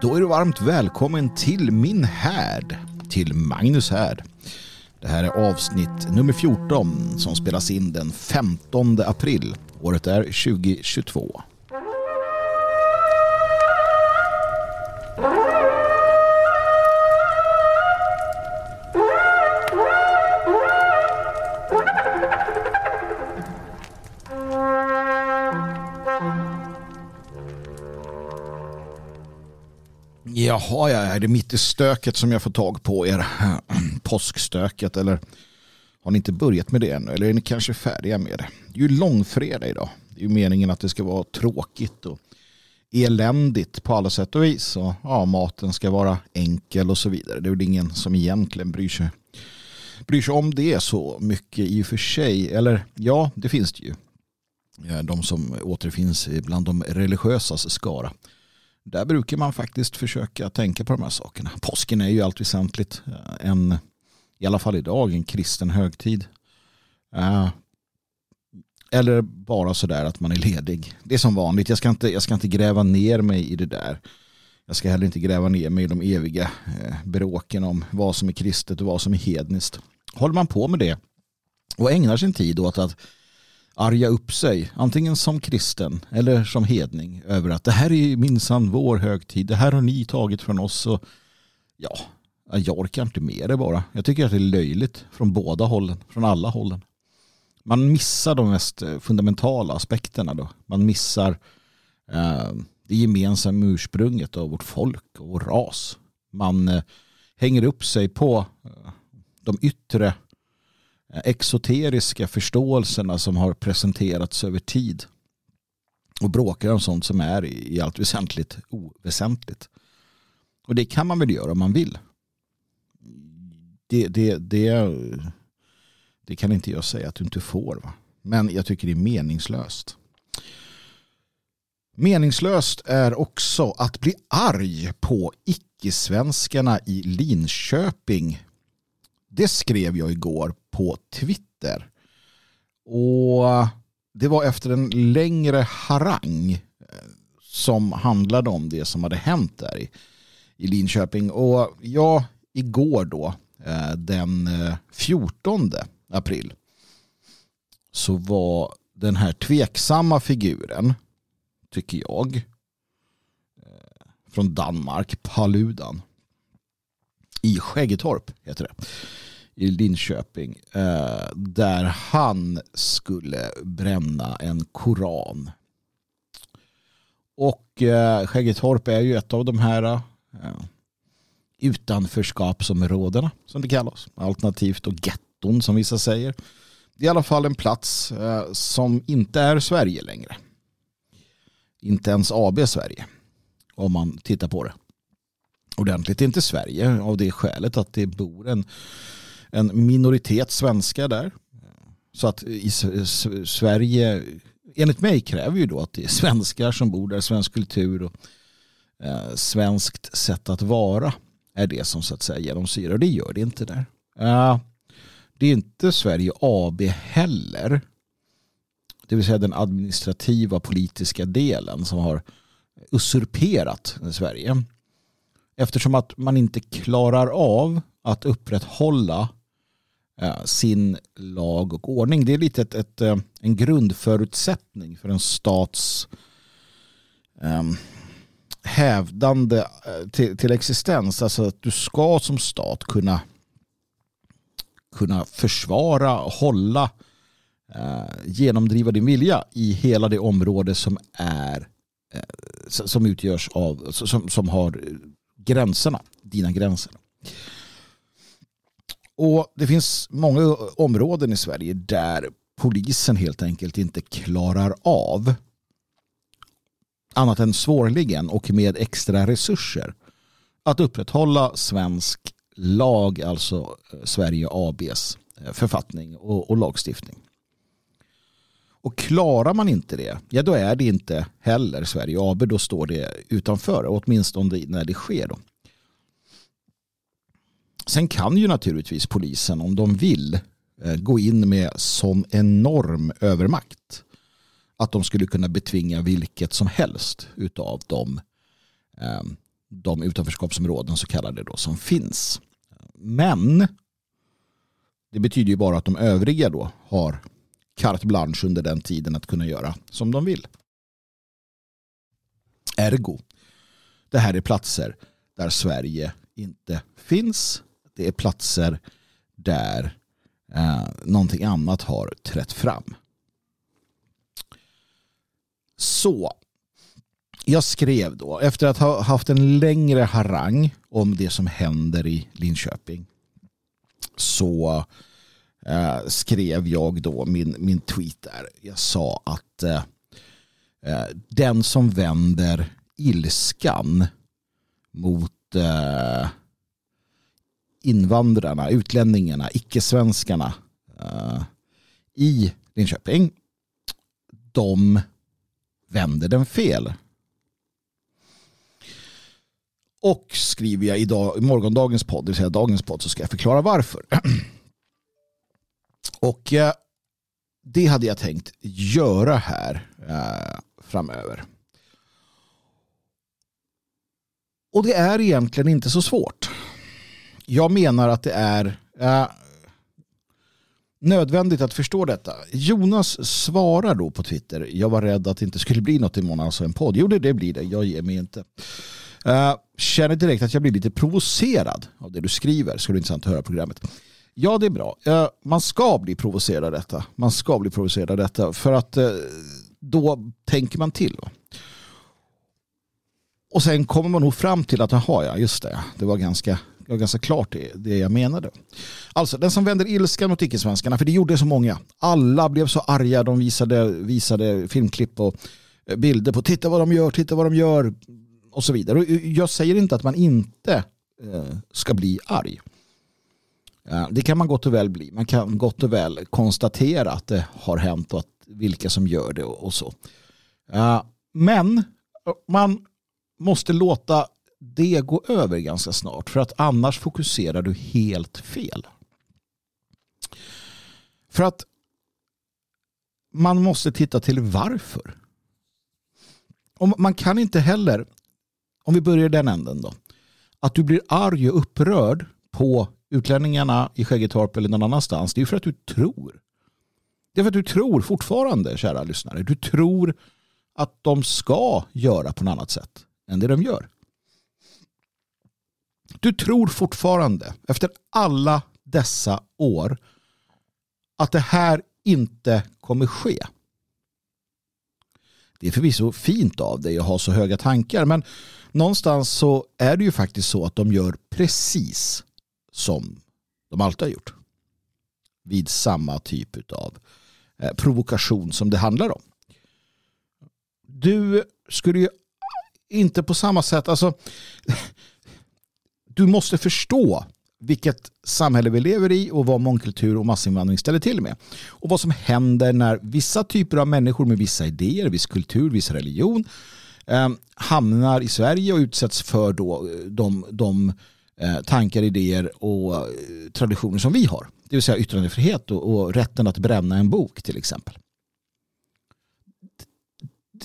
Då är du varmt välkommen till min härd, till Magnus härd. Det här är avsnitt nummer 14 som spelas in den 15 april. Året är 2022. Jaha, ja, är det mitt i stöket som jag får tag på er? Påskstöket eller har ni inte börjat med det ännu? Eller är ni kanske färdiga med det? Det är ju långfredag idag. Det är ju meningen att det ska vara tråkigt och eländigt på alla sätt och vis. Och, ja, maten ska vara enkel och så vidare. Det är väl ingen som egentligen bryr sig, bryr sig om det så mycket i och för sig. Eller ja, det finns det ju. Eh, de som återfinns bland de religiösas skara. Där brukar man faktiskt försöka tänka på de här sakerna. Påsken är ju allt väsentligt eh, en, i alla fall idag, en kristen högtid. Eh, eller bara sådär att man är ledig. Det är som vanligt. Jag ska, inte, jag ska inte gräva ner mig i det där. Jag ska heller inte gräva ner mig i de eviga eh, bråken om vad som är kristet och vad som är hedniskt. Håller man på med det och ägnar sin tid åt att arga upp sig, antingen som kristen eller som hedning, över att det här är minsann vår högtid, det här har ni tagit från oss. Och, ja, jag orkar inte med det bara. Jag tycker att det är löjligt från båda hållen, från alla hållen. Man missar de mest eh, fundamentala aspekterna då. Man missar eh, det gemensamma ursprunget av vårt folk och vår ras. Man eh, hänger upp sig på eh, de yttre exoteriska förståelserna som har presenterats över tid och bråkar om sånt som är i allt väsentligt oväsentligt. Och det kan man väl göra om man vill. Det, det, det, det kan inte jag säga att du inte får. Va? Men jag tycker det är meningslöst. Meningslöst är också att bli arg på icke-svenskarna i Linköping. Det skrev jag igår på Twitter. Och det var efter en längre harang eh, som handlade om det som hade hänt där i, i Linköping. Och ja, igår då, eh, den eh, 14 april, så var den här tveksamma figuren, tycker jag, från Danmark, Paludan, i Skäggetorp heter det i Linköping eh, där han skulle bränna en koran. Och eh, Skäggetorp är ju ett av de här eh, utanförskapsområdena som det kallas. Alternativt och getton som vissa säger. Det är i alla fall en plats som inte är Sverige längre. Inte ens AB Sverige. Om man tittar på det ordentligt. Det är inte Sverige av det skälet att det bor en en minoritet svenskar där. Så att i Sverige, enligt mig kräver ju då att det är svenskar som bor där, svensk kultur och eh, svenskt sätt att vara är det som så att säga genomsyrar. Det gör det inte där. Uh, det är inte Sverige AB heller. Det vill säga den administrativa politiska delen som har usurperat Sverige. Eftersom att man inte klarar av att upprätthålla Eh, sin lag och ordning. Det är lite ett, ett, eh, en grundförutsättning för en stats um, hävdande eh, till, till, existens. Alltså att du ska som stat kunna, kunna försvara, hålla, uh, genomdriva din vilja i hela det område som är uh, som utgörs av, som, som har gränserna, dina gränser. Och det finns många områden i Sverige där polisen helt enkelt inte klarar av annat än svårligen och med extra resurser att upprätthålla svensk lag, alltså eh, Sverige ABs eh, författning och, och, lagstiftning. Och klarar man inte det, ja då är det inte heller Sverige AB, då står det utanför, åtminstone när det sker. Då. Sen kan ju naturligtvis polisen om de vill eh, gå in med sån enorm övermakt att de skulle kunna betvinga vilket som helst utav de, eh, de utanförskapsområden så kallade då som finns. Men det betyder ju bara att de övriga då har carte blanche under den tiden att kunna göra som de vill. Ergo, det här är platser där Sverige inte finns. Det är platser där eh, någonting annat har trätt fram. Så, jag skrev då efter att ha haft en längre harang om det som händer i Linköping så eh, skrev jag då min, min tweet där. Jag sa att eh, eh den som vänder ilskan mot eh, invandrarna, utlänningarna, icke-svenskarna uh, i Linköping, de vänder den fel. Och skriver jag idag, i morgondagens podd, det vill säga dagens podd, så ska jag förklara varför. Och uh, det hade jag tänkt göra här uh, framöver. Och det är egentligen inte så svårt jag menar att det är eh, nödvändigt att förstå detta. Jonas svarar då på Twitter. Jag var rädd att det inte skulle bli något imorgon, alltså en podd. Jo, det, det blir det. Jag ger mig inte. Eh, känner direkt att jag blir lite provocerad av det du skriver. Skulle intressant att höra programmet. Ja, det är bra. Eh, man ska bli provocerad av detta. Man ska bli provocerad av detta. För att eh, då tänker man till. Va? Och sen kommer man nog fram till att, jaha ja, just det. Det var ganska jag ganska klart det, det jag menade. Alltså den som vänder ilskan mot icke-svenskarna, för det gjorde så många. Alla blev så arga, de visade, visade filmklipp och eh, bilder på titta vad de gör, titta vad de gör och så vidare. Och eh, jag säger inte att man inte eh, ska bli arg. Det kan man gott och väl bli. Man kan gott och väl konstatera att det har hänt och att vilka som gör det och så. Men eh, man måste låta det gå över ganska snart för att annars fokuserar du helt fel. För att man måste titta till varför. Och man kan inte heller, om vi börjar i den änden då, att du blir arg och upprörd på utlänningarna i Skäggetorp eller någon annanstans, det är för att du tror. Det är för att du tror fortfarande, kära lyssnare, du tror att de ska göra på något annat sätt än det de gör. Du tror fortfarande efter alla dessa år att det här inte kommer ske. Det är förvisso fint av dig att ha så höga tankar men någonstans så är det ju faktiskt så att de gör precis som de alltid har gjort. Vid samma typ av eh, provokation som det handlar om. Du skulle ju inte på samma sätt, alltså du måste förstå vilket samhälle vi lever i och vad mångkultur och massinvandring ställer till med. Och vad som händer när vissa typer av människor med vissa idéer, viss kultur, viss religion eh, hamnar i Sverige och utsätts för då eh, de, de eh, tankar, idéer och eh, traditioner som vi har. Det vill säga yttrandefrihet och, och rätten att bränna en bok till exempel.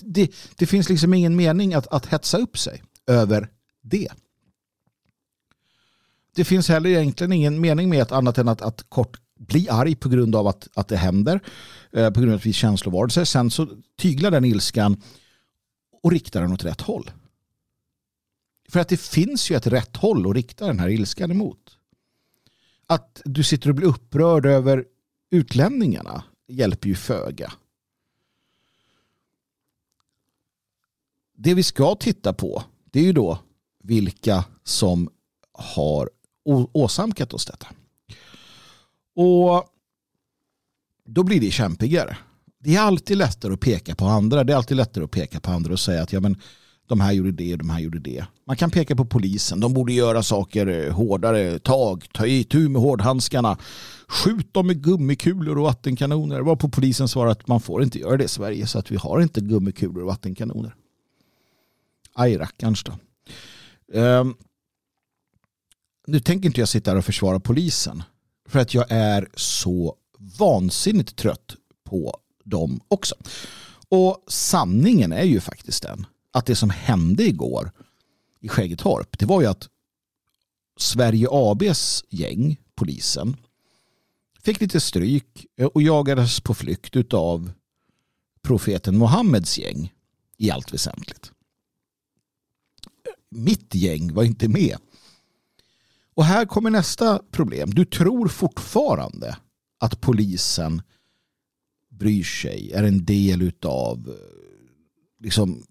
Det, det finns liksom ingen mening att, att hetsa upp sig över det det finns heller egentligen ingen mening med att annat än att, att kort bli arg på grund av att, att det händer. Eh, på grund av att vi är känslovarelser. Sen så tyglar den ilskan och riktar den åt rätt håll. För att det finns ju ett rätt håll att rikta den här ilskan emot. Att du sitter och blir upprörd över utlänningarna hjälper ju föga. Det vi ska titta på det är ju då vilka som har åsamkat oss detta. Och då blir det kämpigare. Det är alltid lättare att peka på andra. Det är alltid lättare att peka på andra och säga att ja, men, de här gjorde det och de här gjorde det. Man kan peka på polisen. De borde göra saker hårdare. Tag, ta itu med hårdhandskarna. Skjut dem med gummikulor och vattenkanoner. Var på polisen svarar att man får inte göra det i Sverige så att vi har inte gummikulor och vattenkanoner. Aj rackarns då. Um, nu tänker inte jag sitta här och försvara polisen. För att jag är så vansinnigt trött på dem också. Och sanningen är ju faktiskt den att det som hände igår i Skäggetorp det var ju att Sverige ABs gäng, polisen, fick lite stryk och jagades på flykt av profeten Mohammeds gäng i allt väsentligt. Mitt gäng var inte med. Och här kommer nästa problem. Du tror fortfarande att polisen bryr sig, är en del av eh, liksom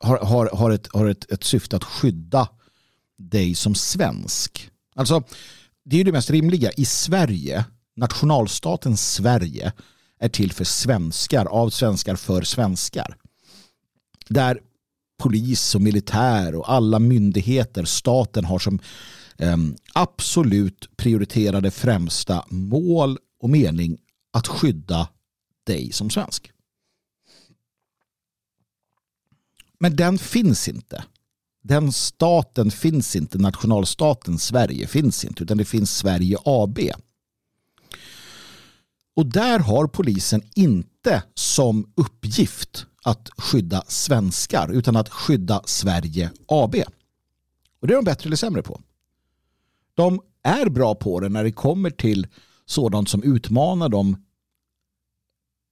har, har, har, ett, har ett, ett syfte att skydda dig som svensk. Alltså, det är det mest rimliga. I Sverige, nationalstaten Sverige är till för svenskar, av svenskar för svenskar. Där polis och militär och alla myndigheter, staten har som Ehm, absolut prioriterade främsta mål och mening att skydda dig som svensk. Men den finns inte. Den staten finns inte. Nationalstaten Sverige finns inte. Utan det finns Sverige AB. Och där har polisen inte som uppgift att skydda svenskar utan att skydda Sverige AB. Och det är de bättre eller sämre på. De är bra på det när det kommer till sådant som utmanar dem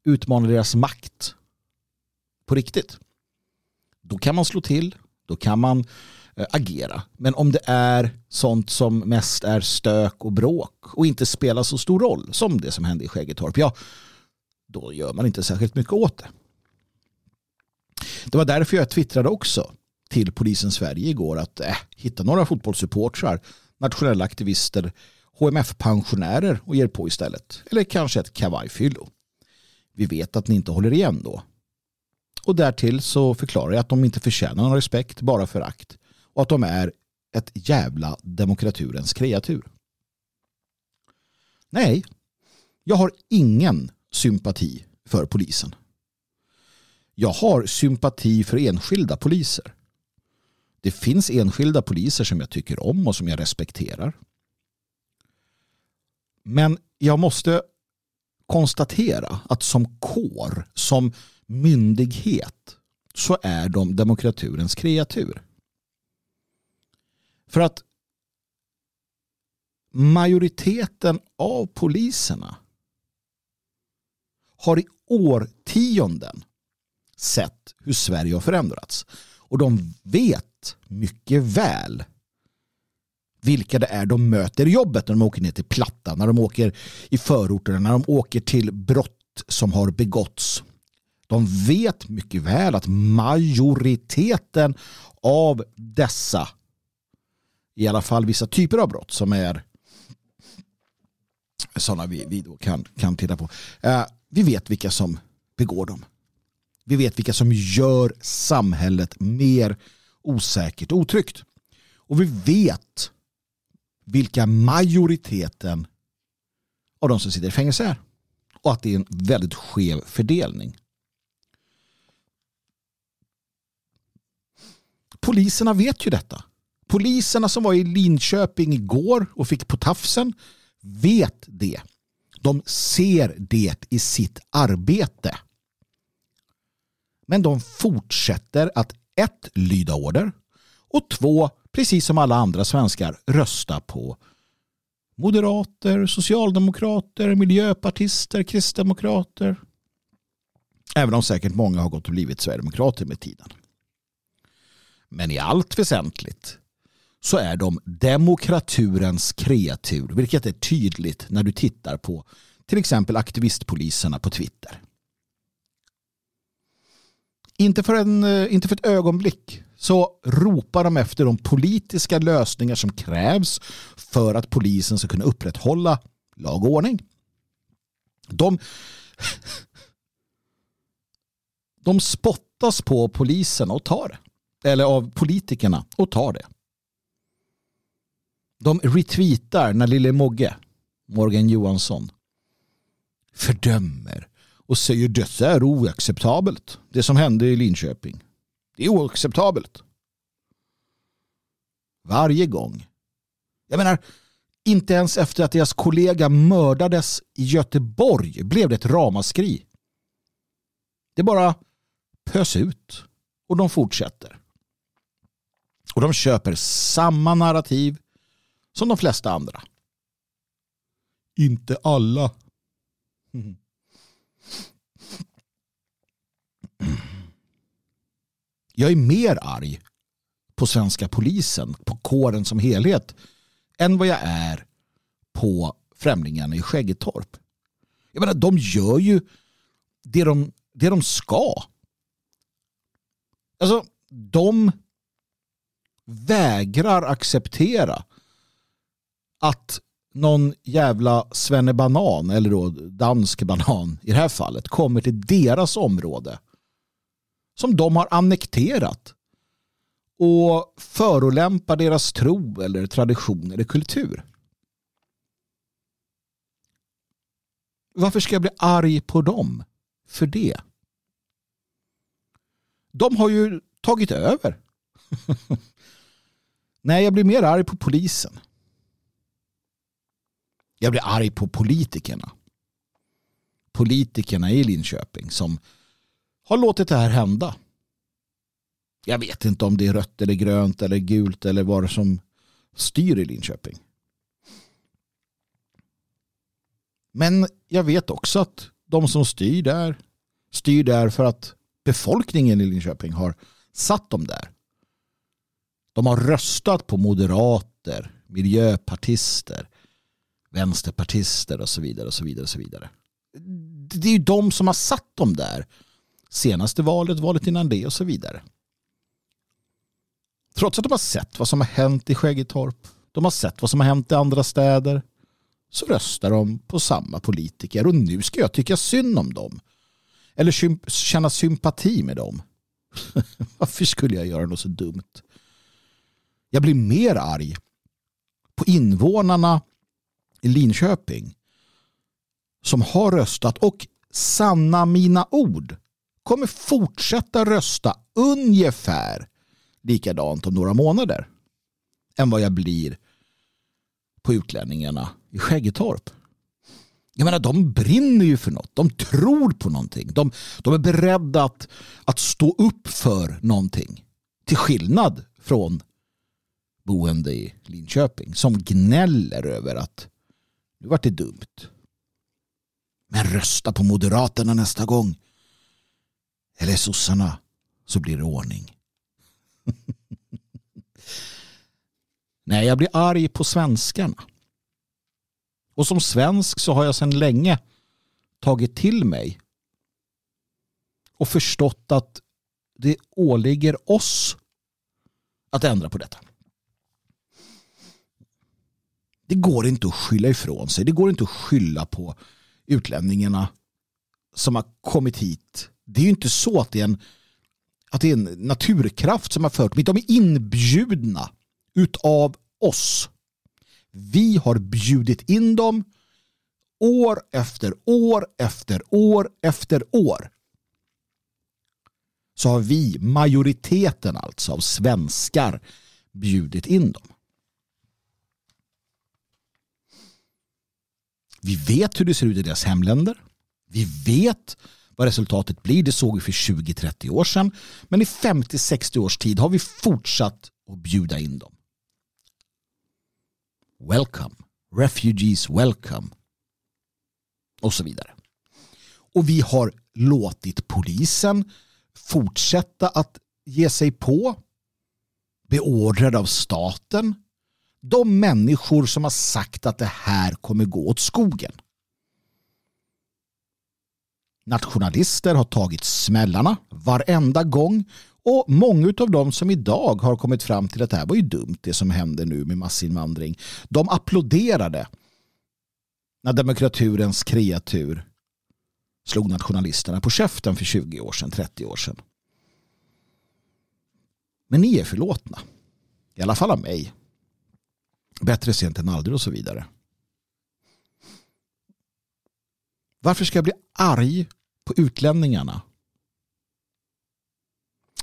utmanar deras makt på riktigt. Då kan man slå till, då kan man eh, agera. Men om det är sånt som mest är stök och bråk och inte spelar så stor roll som det som hände i Skäggetorp, ja, då gör man inte särskilt mycket åt det. Det var därför jag twittrade också till polisen Sverige igår att äh, hitta några fotbollssupportrar, nationella aktivister, HMF-pensionärer och ger på istället. Eller kanske ett kavajfyllo. Vi vet att ni inte håller igen då. Och därtill så förklarar jag att de inte förtjänar någon respekt, bara förakt. Och att de är ett jävla demokraturens kreatur. Nej, jag har ingen sympati för polisen. Jag har sympati för enskilda poliser. Det finns enskilda poliser som jag tycker om och som jag respekterar. Men jag måste konstatera att som kår, som myndighet så är de demokraturens kreatur. För att majoriteten av poliserna har i årtionden sett hur Sverige har förändrats. Och de vet mycket väl vilka det är de möter i jobbet när de åker ner till platta, när de åker i förorterna, när de åker till brott som har begåtts de vet mycket väl att majoriteten av dessa, i alla fall vissa typer av brott som är sådana vi, vi då kan, kan titta på. Eh, vi vet vilka som begår dem. Vi vet vilka som gör samhället mer osäkert och otryggt. Och vi vet vilka majoriteten av de som sitter i fängelse är. Och att det är en väldigt skev fördelning. Poliserna vet ju detta. Poliserna som var i Linköping igår och fick på tafsen vet det. De ser det i sitt arbete. Men de fortsätter att ett, lyda order och två, precis som alla andra svenskar, rösta på moderater, socialdemokrater, miljöpartister, kristdemokrater. Även om säkert många har gått och blivit sverigedemokrater med tiden. Men i allt väsentligt så är de demokraturens kreatur, vilket är tydligt när du tittar på till exempel aktivistpoliserna på Twitter. Inte för, en, eh, inte för ett ögonblick så ropar de efter de politiska lösningar som krävs för att polisen ska kunna upprätthålla lag och ordning. De, de spottas på polisen och tar det eller av politikerna och tar det. De retweetar när lille Mogge, Morgan Johansson, fördömer och säger detta är oacceptabelt. Det som hände i Linköping. Det är oacceptabelt. Varje gång. Jag menar, inte ens efter att deras kollega mördades i Göteborg blev det ett ramaskri. Det bara pös ut och de fortsätter. Och de köper samma narrativ som de flesta andra. Inte alla. Jag är mer arg på svenska polisen, på kåren som helhet, än vad jag är på främlingarna i Skäggetorp. Jag menar, de gör ju det de, det de ska. Alltså, de vägrar acceptera att någon jävla svennebanan, eller då dansk banan i det här fallet, kommer till deras område som de har annekterat och förolämpar deras tro eller tradition eller kultur. Varför ska jag bli arg på dem för det? De har ju tagit över. Nej, jag blir mer arg på polisen. Jag blir arg på politikerna. Politikerna i Linköping som har låtit det här hända. Jag vet inte om det är rött eller grönt eller gult eller vad det som styr i Linköping. Men jag vet också att de som styr där styr där för att befolkningen i Linköping har satt dem där. De har röstat på moderater, miljöpartister, vänsterpartister och så vidare. och så vidare och så vidare. Det är ju de som har satt dem där. Senaste valet, valet innan det och så vidare. Trots att de har sett vad som har hänt i Skäggetorp, de har sett vad som har hänt i andra städer, så röstar de på samma politiker och nu ska jag tycka synd om dem. Eller känna sympati med dem. Varför skulle jag göra något så dumt? Jag blir mer arg på invånarna i Linköping som har röstat och sanna mina ord kommer fortsätta rösta ungefär likadant om några månader än vad jag blir på utlänningarna i Skäggetorp. Jag menar, de brinner ju för något. De tror på någonting. De, de är beredda att, att stå upp för någonting. Till skillnad från boende i Linköping som gnäller över att nu vart det dumt. Men rösta på Moderaterna nästa gång. Eller sossarna så blir det ordning. Nej, jag blir arg på svenskarna. Och som svensk så har jag sedan länge tagit till mig och förstått att det åligger oss att ändra på detta. Det går inte att skylla ifrån sig. Det går inte att skylla på utlänningarna som har kommit hit. Det är ju inte så att det är en, att det är en naturkraft som har fört dem De är inbjudna utav oss. Vi har bjudit in dem år efter år efter år efter år. Så har vi, majoriteten alltså av svenskar, bjudit in dem. Vi vet hur det ser ut i deras hemländer. Vi vet vad resultatet blir. Det såg vi för 20-30 år sedan. Men i 50-60 års tid har vi fortsatt att bjuda in dem. Welcome. Refugees welcome. Och så vidare. Och vi har låtit polisen fortsätta att ge sig på beordrad av staten de människor som har sagt att det här kommer gå åt skogen. Nationalister har tagit smällarna varenda gång och många av dem som idag har kommit fram till att det här var ju dumt det som händer nu med massinvandring. De applåderade när demokraturens kreatur slog nationalisterna på käften för 20 år sedan, 30 år sedan. Men ni är förlåtna. I alla fall av mig. Bättre sent än aldrig och så vidare. Varför ska jag bli arg på utlänningarna?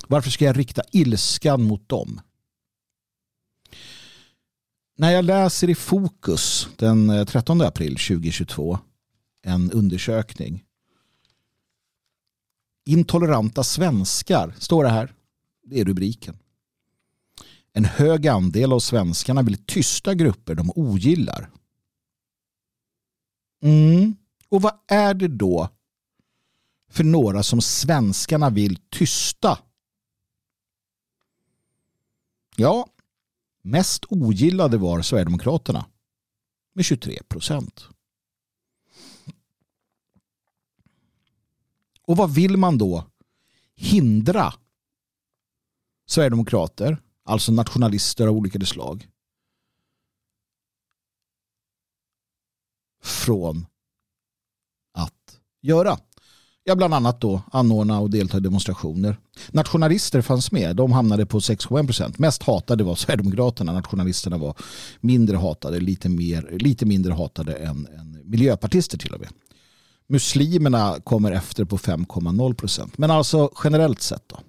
Varför ska jag rikta ilskan mot dem? När jag läser i Fokus den eh, 13 april 2022 en undersökning. Intoleranta svenskar står det här. Det är rubriken. En hög andel av svenskarna vill tysta grupper de ogillar. Mm. Och vad är det då för några som svenskarna vill tysta? Ja, mest ogillade var Sverigedemokraterna med 23 procent. Och vad vill man då hindra Sverigedemokrater, alltså nationalister av olika slag, från göra? Ja, bland annat då anordna och delta i demonstrationer. Nationalister fanns med. De hamnade på 6,1 procent. Mest hatade var Sverigedemokraterna. Nationalisterna var mindre hatade, lite, mer, lite mindre hatade än, än miljöpartister till och med. Muslimerna kommer efter på 5,0 procent. Men alltså generellt sett då.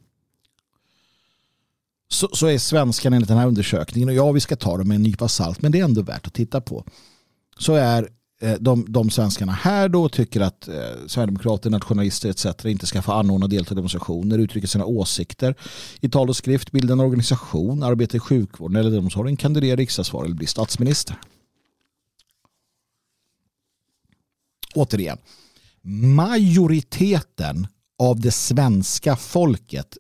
Så, så är svenskarna enligt den här undersökningen, och ja vi ska ta dem med en nypa salt, men det är ändå värt att titta på. Så är Eh, de, de svenskarna här då tycker att eh, Sverigedemokrater, nationalister etc. inte ska få anordna och delta i demonstrationer, uttrycka sina åsikter i tal och skrift, bilda en organisation, arbeta i sjukvården eller omsorgen, kandidera riksdagsval eller bli statsminister. Återigen, majoriteten av det svenska folket,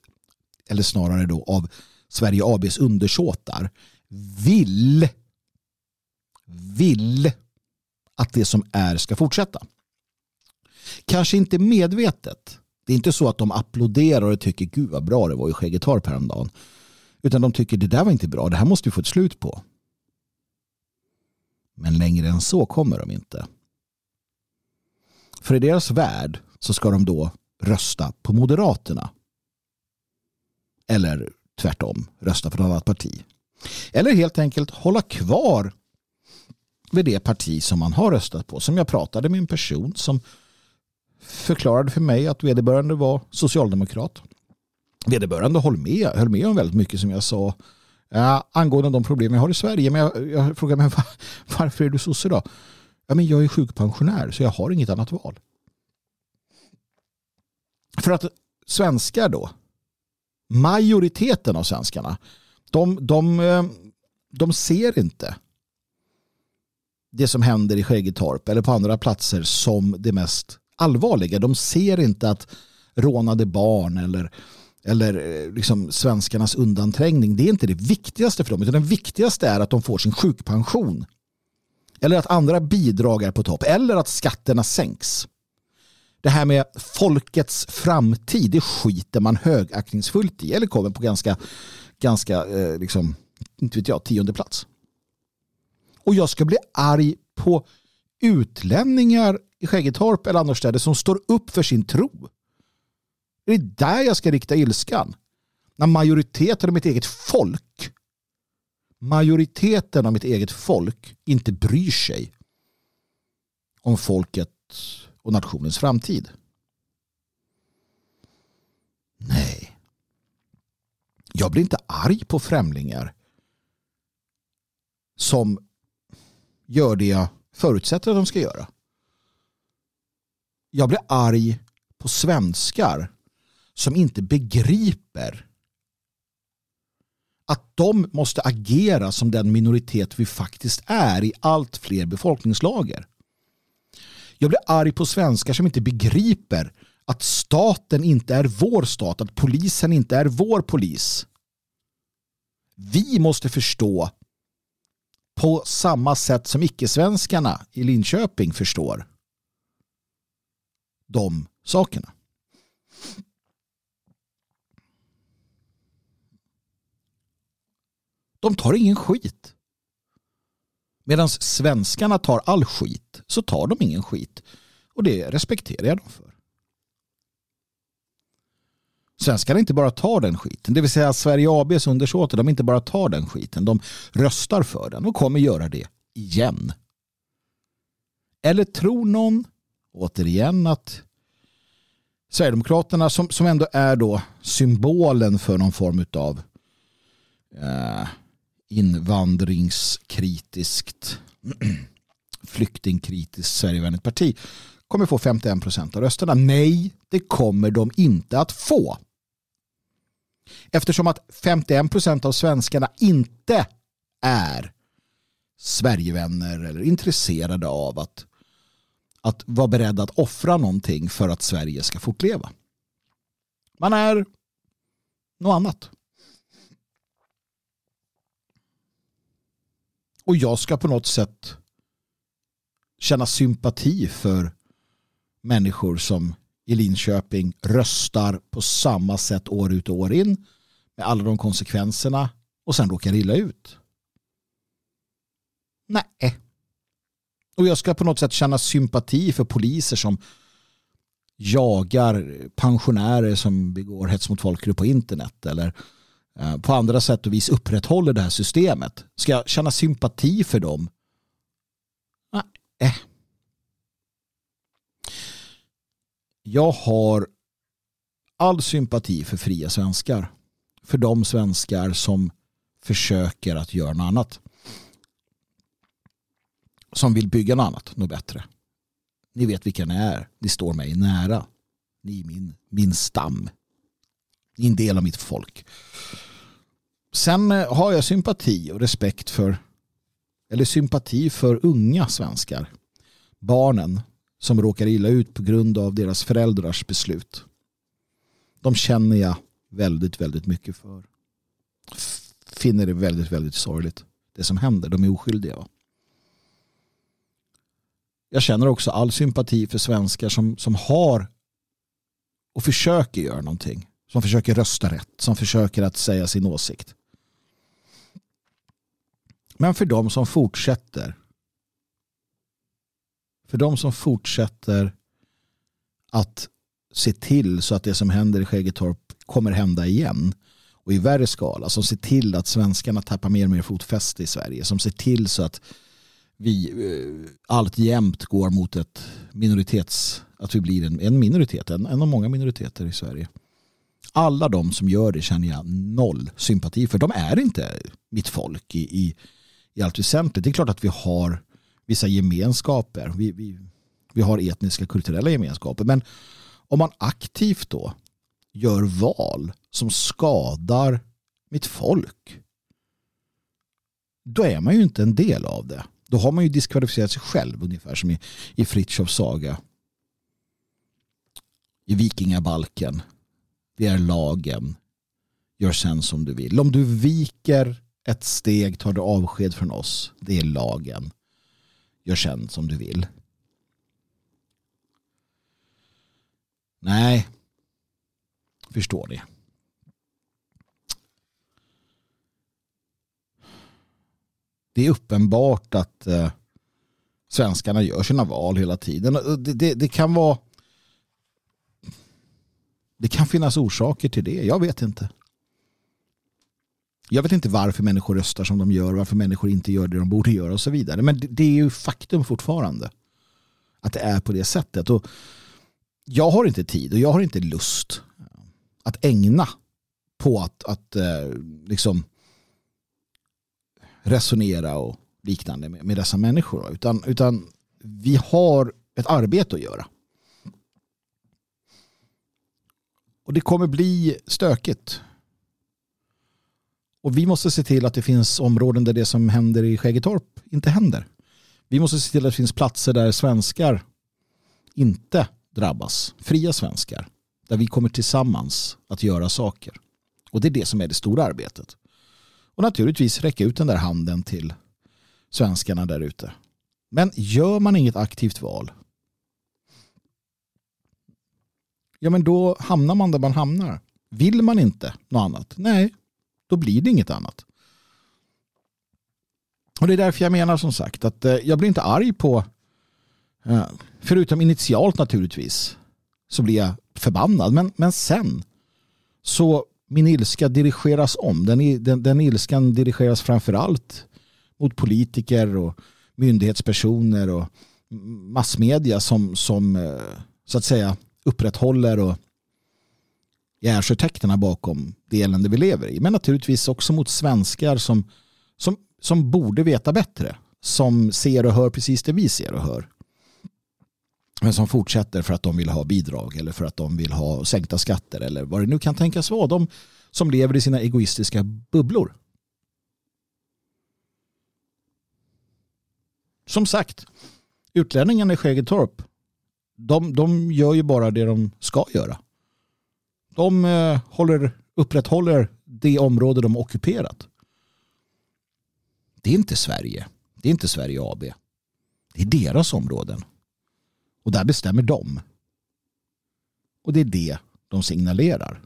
eller snarare då av Sverige ABs undersåtar, vill vill att det som är ska fortsätta. Kanske inte medvetet. Det är inte så att de applåderar och tycker gud vad bra det var i Skäggetorp häromdagen. Utan de tycker det där var inte bra, det här måste vi få ett slut på. Men längre än så kommer de inte. För i deras värld så ska de då rösta på Moderaterna. Eller tvärtom, rösta för ett annat parti. Eller helt enkelt hålla kvar vid det parti som man har röstat på. Som jag pratade med en person som förklarade för mig att vederbörande var socialdemokrat. Vederbörande höll med, höll med om väldigt mycket som jag sa ja, angående de problem jag har i Sverige. Men jag, jag frågade mig var, varför är du sosse då? Ja, men jag är sjukpensionär så jag har inget annat val. För att svenskar då, majoriteten av svenskarna, de, de, eh, de ser inte det som händer i Skäggetorp eller på andra platser som det mest allvarliga. De ser inte att rånade barn eller, eller eh, liksom svenskarnas undanträngning, det är inte det viktigaste för dem. Utan det viktigaste är att de får sin sjukpension. Eller att andra bidrag är på topp. Eller att skatterna sänks. Det här med folkets framtid, det skiter man högaktningsfullt i. Eller kommer på ganska, ganska eh, liksom, inte vet jag, tionde plats och jag ska bli arg på utlänningar i Skäggetorp eller annorstädes som står upp för sin tro. Det är där jag ska rikta ilskan. När majoriteten av mitt eget folk majoriteten av mitt eget folk inte bryr sig om folket och nationens framtid. Nej. Jag blir inte arg på främlingar som gör det jag förutsätter att de ska göra. Jag blir arg på svenskar som inte begriper att de måste agera som den minoritet vi faktiskt är i allt fler befolkningslager. Jag blir arg på svenskar som inte begriper att staten inte är vår stat, att polisen inte är vår polis. Vi måste förstå på samma sätt som icke-svenskarna i Linköping förstår de sakerna. De tar ingen skit. Medan svenskarna tar all skit så tar de ingen skit. Och det respekterar jag dem för. Svenskarna inte bara tar den skiten. Det vill säga att Sverige ABs undersåter, de inte bara tar den skiten. De röstar för den och kommer göra det igen. Eller tror någon, återigen, att Sverigedemokraterna som, som ändå är då symbolen för någon form av eh, invandringskritiskt flyktingkritiskt Sverigevänligt parti kommer få 51 procent av rösterna. Nej, det kommer de inte att få. Eftersom att 51 procent av svenskarna inte är Sverigevänner eller intresserade av att, att vara beredda att offra någonting för att Sverige ska fortleva. Man är något annat. Och jag ska på något sätt känna sympati för människor som i Linköping röstar på samma sätt år ut och år in med alla de konsekvenserna och sen råkar illa ut. Nej. Och jag ska på något sätt känna sympati för poliser som jagar pensionärer som begår hets mot folkgrupp på internet eller eh, på andra sätt och vis upprätthåller det här systemet. Ska jag känna sympati för dem? Nej. Jag har all sympati för fria svenskar. För de svenskar som försöker att göra något annat. Som vill bygga något annat, något bättre. Ni vet vilka ni är. Ni står mig nära. Ni är min, min stam. Ni är en del av mitt folk. Sen eh, har jag sympati och respekt för eller sympati för unga svenskar. Barnen som råkar illa ut på grund av deras föräldrars beslut. De känner jag väldigt, väldigt mycket för. Finner det väldigt, väldigt sorgligt. Det som händer, de är oskyldiga. Jag känner också all sympati för svenskar som, som har och försöker göra någonting. Som försöker rösta rätt, som försöker att säga sin åsikt. Men för de som fortsätter för de som fortsätter att se till så att det som händer i Skäggetorp kommer hända igen och i värre skala som ser till att svenskarna tappar mer och mer fotfäste i Sverige som ser till så att vi eh, allt jämt går mot ett minoritets att vi blir en, en minoritet, en, en av många minoriteter i Sverige. Alla de som gör det känner jag noll sympati för. De är inte mitt folk i, i, i allt väsentligt. Det är klart att vi har vissa gemenskaper. Vi, vi, vi har etniska kulturella gemenskaper. Men om man aktivt då gör val som skadar mitt folk då är man ju inte en del av det. Då har man ju diskvalificerat sig själv ungefär som i, i Fritjofs saga. I Vikingabalken. Det är lagen. Gör sen som du vill. Om du viker ett steg tar du avsked från oss. Det är lagen. Gör sen som du vill. Nej. Förstår ni? Det är uppenbart att eh, svenskarna gör sina val hela tiden. Det, det, det, kan vara det kan finnas orsaker till det. Jag vet inte. Jag vet inte varför människor röstar som de gör, varför människor inte gör det de borde göra och så vidare. Men det är ju faktum fortfarande att det är på det sättet. Och jag har inte tid och jag har inte lust att ägna på att, att eh, liksom resonera och liknande med, med dessa människor. Utan, utan vi har ett arbete att göra. Och det kommer bli stökigt. Och vi måste se till att det finns områden där det som händer i Skäggetorp inte händer. Vi måste se till att det finns platser där svenskar inte drabbas. Fria svenskar. Där vi kommer tillsammans att göra saker. Och det är det som är det stora arbetet. Och naturligtvis räcka ut den där handen till svenskarna där ute. Men gör man inget aktivt val ja men då hamnar man där man hamnar. Vill man inte något annat? Nej, då blir det inget annat. Och det är därför jag menar som sagt att eh, jag blir inte arg på, eh, förutom initialt naturligtvis, så blir jag förbannad. Men, men sen så min ilska dirigeras om. Den, den, den ilskan dirigeras framförallt mot politiker och myndighetspersoner och massmedia som, som eh, så att säga upprätthåller och arkitekterna bakom det elände vi lever i. Men naturligtvis också mot svenskar som, som, som borde veta bättre. Som ser och hör precis det vi ser och hör. Men som fortsätter för att de vill ha bidrag eller för att de vill ha sänkta skatter eller vad det nu kan tänkas vara. De som lever i sina egoistiska bubblor. Som sagt, utlänningarna i Skäggetorp, de, de gör ju bara det de ska göra. De eh, håller, upprätthåller det område de ockuperat. Det är inte Sverige. Det är inte Sverige AB. Det är deras områden. Och där bestämmer de. Och det är det de signalerar.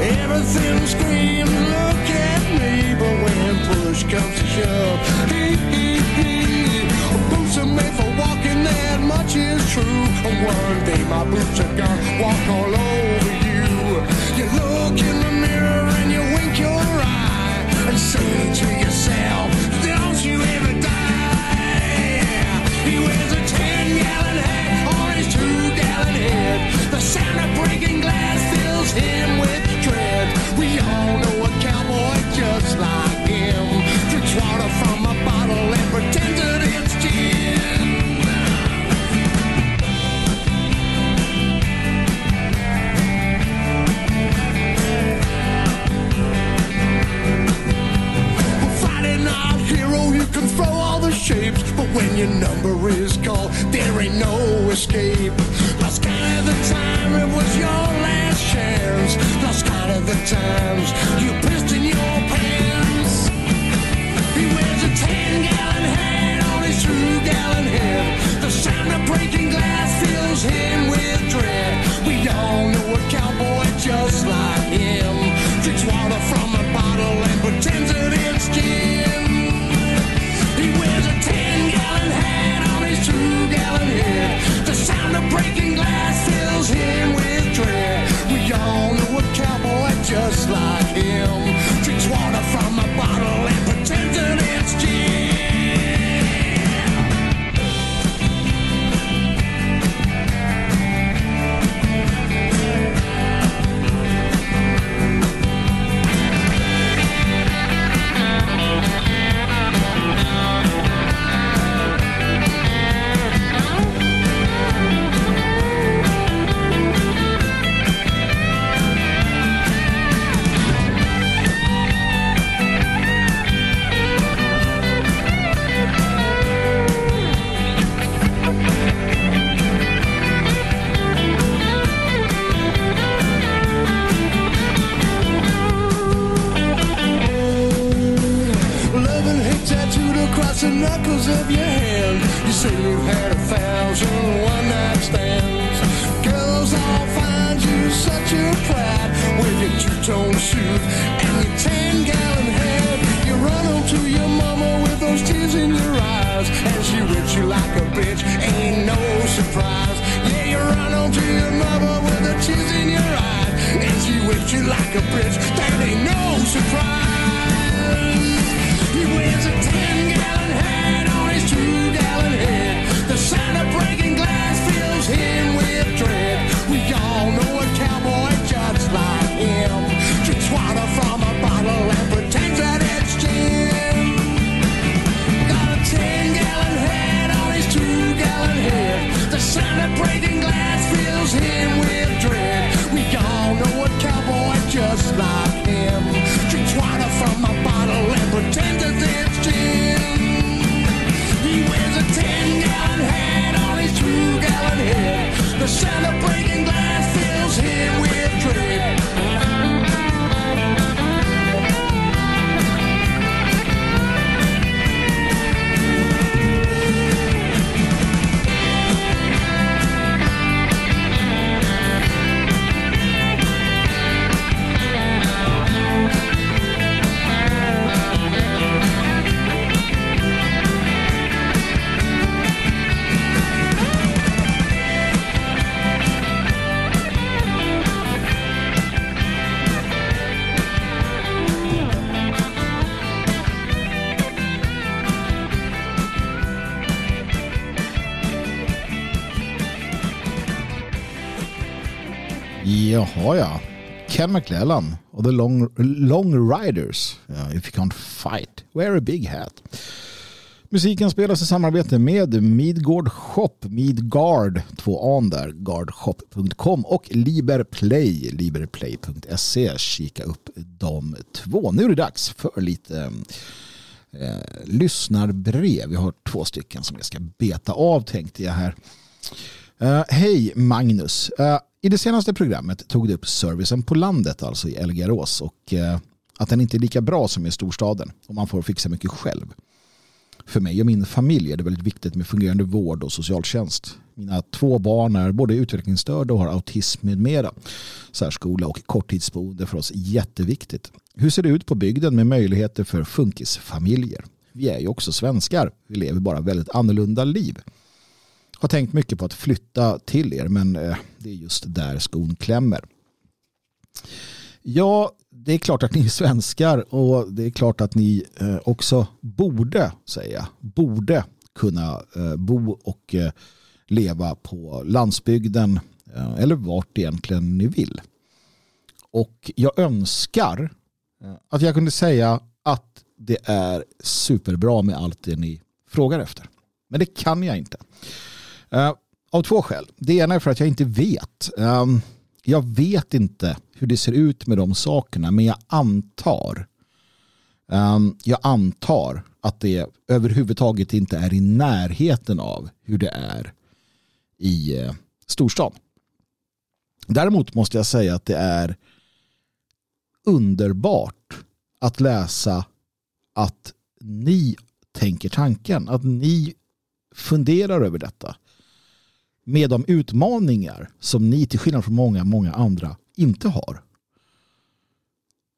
Everything screams, look at me, but when push comes to shove, he, he, he. Boots are made for walking, that much is true. One day my boots are gonna walk all over you. You look in the mirror and you wink your eye and say to yourself, sound of breaking glass fills him with dread. We all know a cowboy just like him. Drinks water from a bottle and pretends it's gin. Hero, you can throw all the shapes, but when your number is called, there ain't no escape. Lost count of the time, it was your last chance. Lost count of the times you pissed Breaking glass fills him with dread. We all know a cowboy just like him. Drinks water from a bottle knuckles of your hand. You say you've had a thousand one night stands. Girls all find you such a pride with your two tone suit and your ten gallon head. You run home to your mama with those tears in your eyes, and she whips you like a bitch. Ain't no surprise. Yeah, you run home to your mama with the tears in your eyes, and she whips you like a bitch. That ain't no surprise. He wears a Ja, ja. Ken McLellan och The Long, Long Riders. Uh, if you can't fight, wear a big hat. Musiken spelas i samarbete med Midgård Shop, Midgard, två an där, guardshop.com och Liberplay, liberplay.se. Kika upp de två. Nu är det dags för lite eh, lyssnarbrev. Vi har två stycken som jag ska beta av tänkte jag här. Uh, Hej Magnus. Uh, i det senaste programmet tog du upp servicen på landet, alltså i Elgarås och eh, att den inte är lika bra som i storstaden och man får fixa mycket själv. För mig och min familj är det väldigt viktigt med fungerande vård och socialtjänst. Mina två barn är både utvecklingsstörda och har autism med mera. Särskola och korttidsboende för oss jätteviktigt. Hur ser det ut på bygden med möjligheter för funkisfamiljer? Vi är ju också svenskar. Vi lever bara väldigt annorlunda liv har tänkt mycket på att flytta till er men eh, det är just där skon klämmer. Ja, det är klart att ni är svenskar och det är klart att ni eh, också borde, säga, borde kunna eh, bo och leva på landsbygden eller vart egentligen ni vill. Och jag önskar att jag kunde säga att det är superbra med allt det ni frågar efter. Men det kan jag inte. Uh, av två skäl. Det ena är för att jag inte vet. Um, jag vet inte hur det ser ut med de sakerna men jag antar um, jag antar att det överhuvudtaget inte är i närheten av hur det är i uh, storstan. Däremot måste jag säga att det är underbart att läsa att ni tänker tanken, att ni funderar över detta med de utmaningar som ni till skillnad från många, många andra inte har.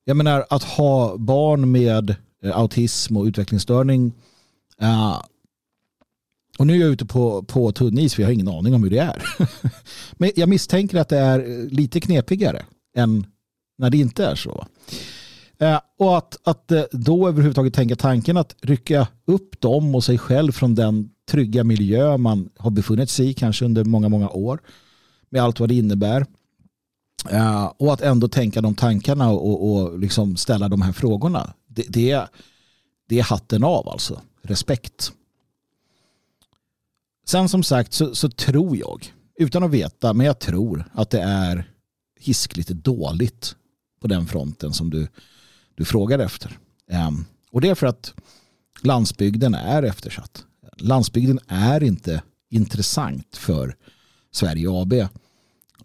Jag menar att ha barn med eh, autism och utvecklingsstörning uh, och nu är jag ute på, på tunn is för jag har ingen aning om hur det är. Men jag misstänker att det är eh, lite knepigare än när det inte är så. Eh, och att, att eh, då överhuvudtaget tänka tanken att rycka upp dem och sig själv från den trygga miljö man har befunnit sig i kanske under många, många år med allt vad det innebär. Eh, och att ändå tänka de tankarna och, och liksom ställa de här frågorna. Det, det, är, det är hatten av alltså. Respekt. Sen som sagt så, så, tror jag, utan att veta, men jag tror att det är hiskligt dåligt på den fronten som du, du frågar efter. Ehm, och det är för att landsbygden är eftersatt landsbygden är inte intressant för Sverige AB.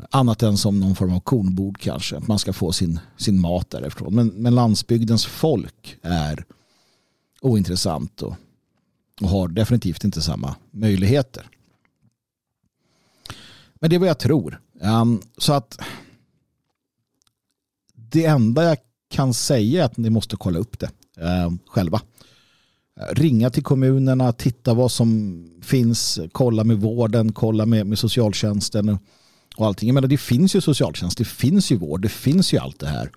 Annat än som någon form av kornbord kanske. Att man ska få sin, sin mat därifrån. Men, men landsbygdens folk är ointressant och, och har definitivt inte samma möjligheter. Men det är vad jag tror. Um, så att det enda jag kan säga att ni måste kolla upp det eh, själva eh, ringa till kommunerna, titta vad som finns, kolla med vården, kolla med, med socialtjänsten och allting. Jag menar, det finns ju socialtjänst, det finns ju vård, det finns ju allt det här.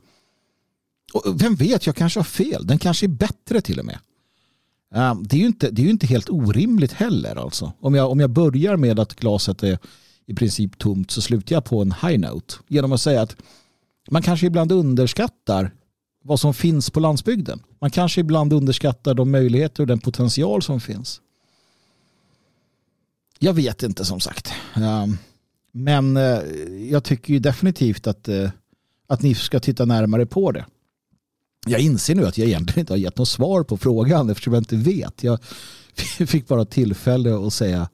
Och vem vet, jag kanske har fel. Den kanske är bättre till och med. Eh, det är ju inte, det är ju inte helt orimligt heller. Alltså. Om, jag, om jag börjar med att glaset är i princip tomt så slutar jag på en high note. Genom att säga att man kanske ibland underskattar vad som finns på landsbygden. Man kanske ibland underskattar de möjligheter och den potential som finns. Jag vet inte som sagt. Ehm, men eh, jag tycker ju definitivt att, eh, att ni ska titta närmare på det. Jag inser nu att jag egentligen inte har gett något svar på frågan eftersom jag inte vet. Jag fick bara tillfälle att säga,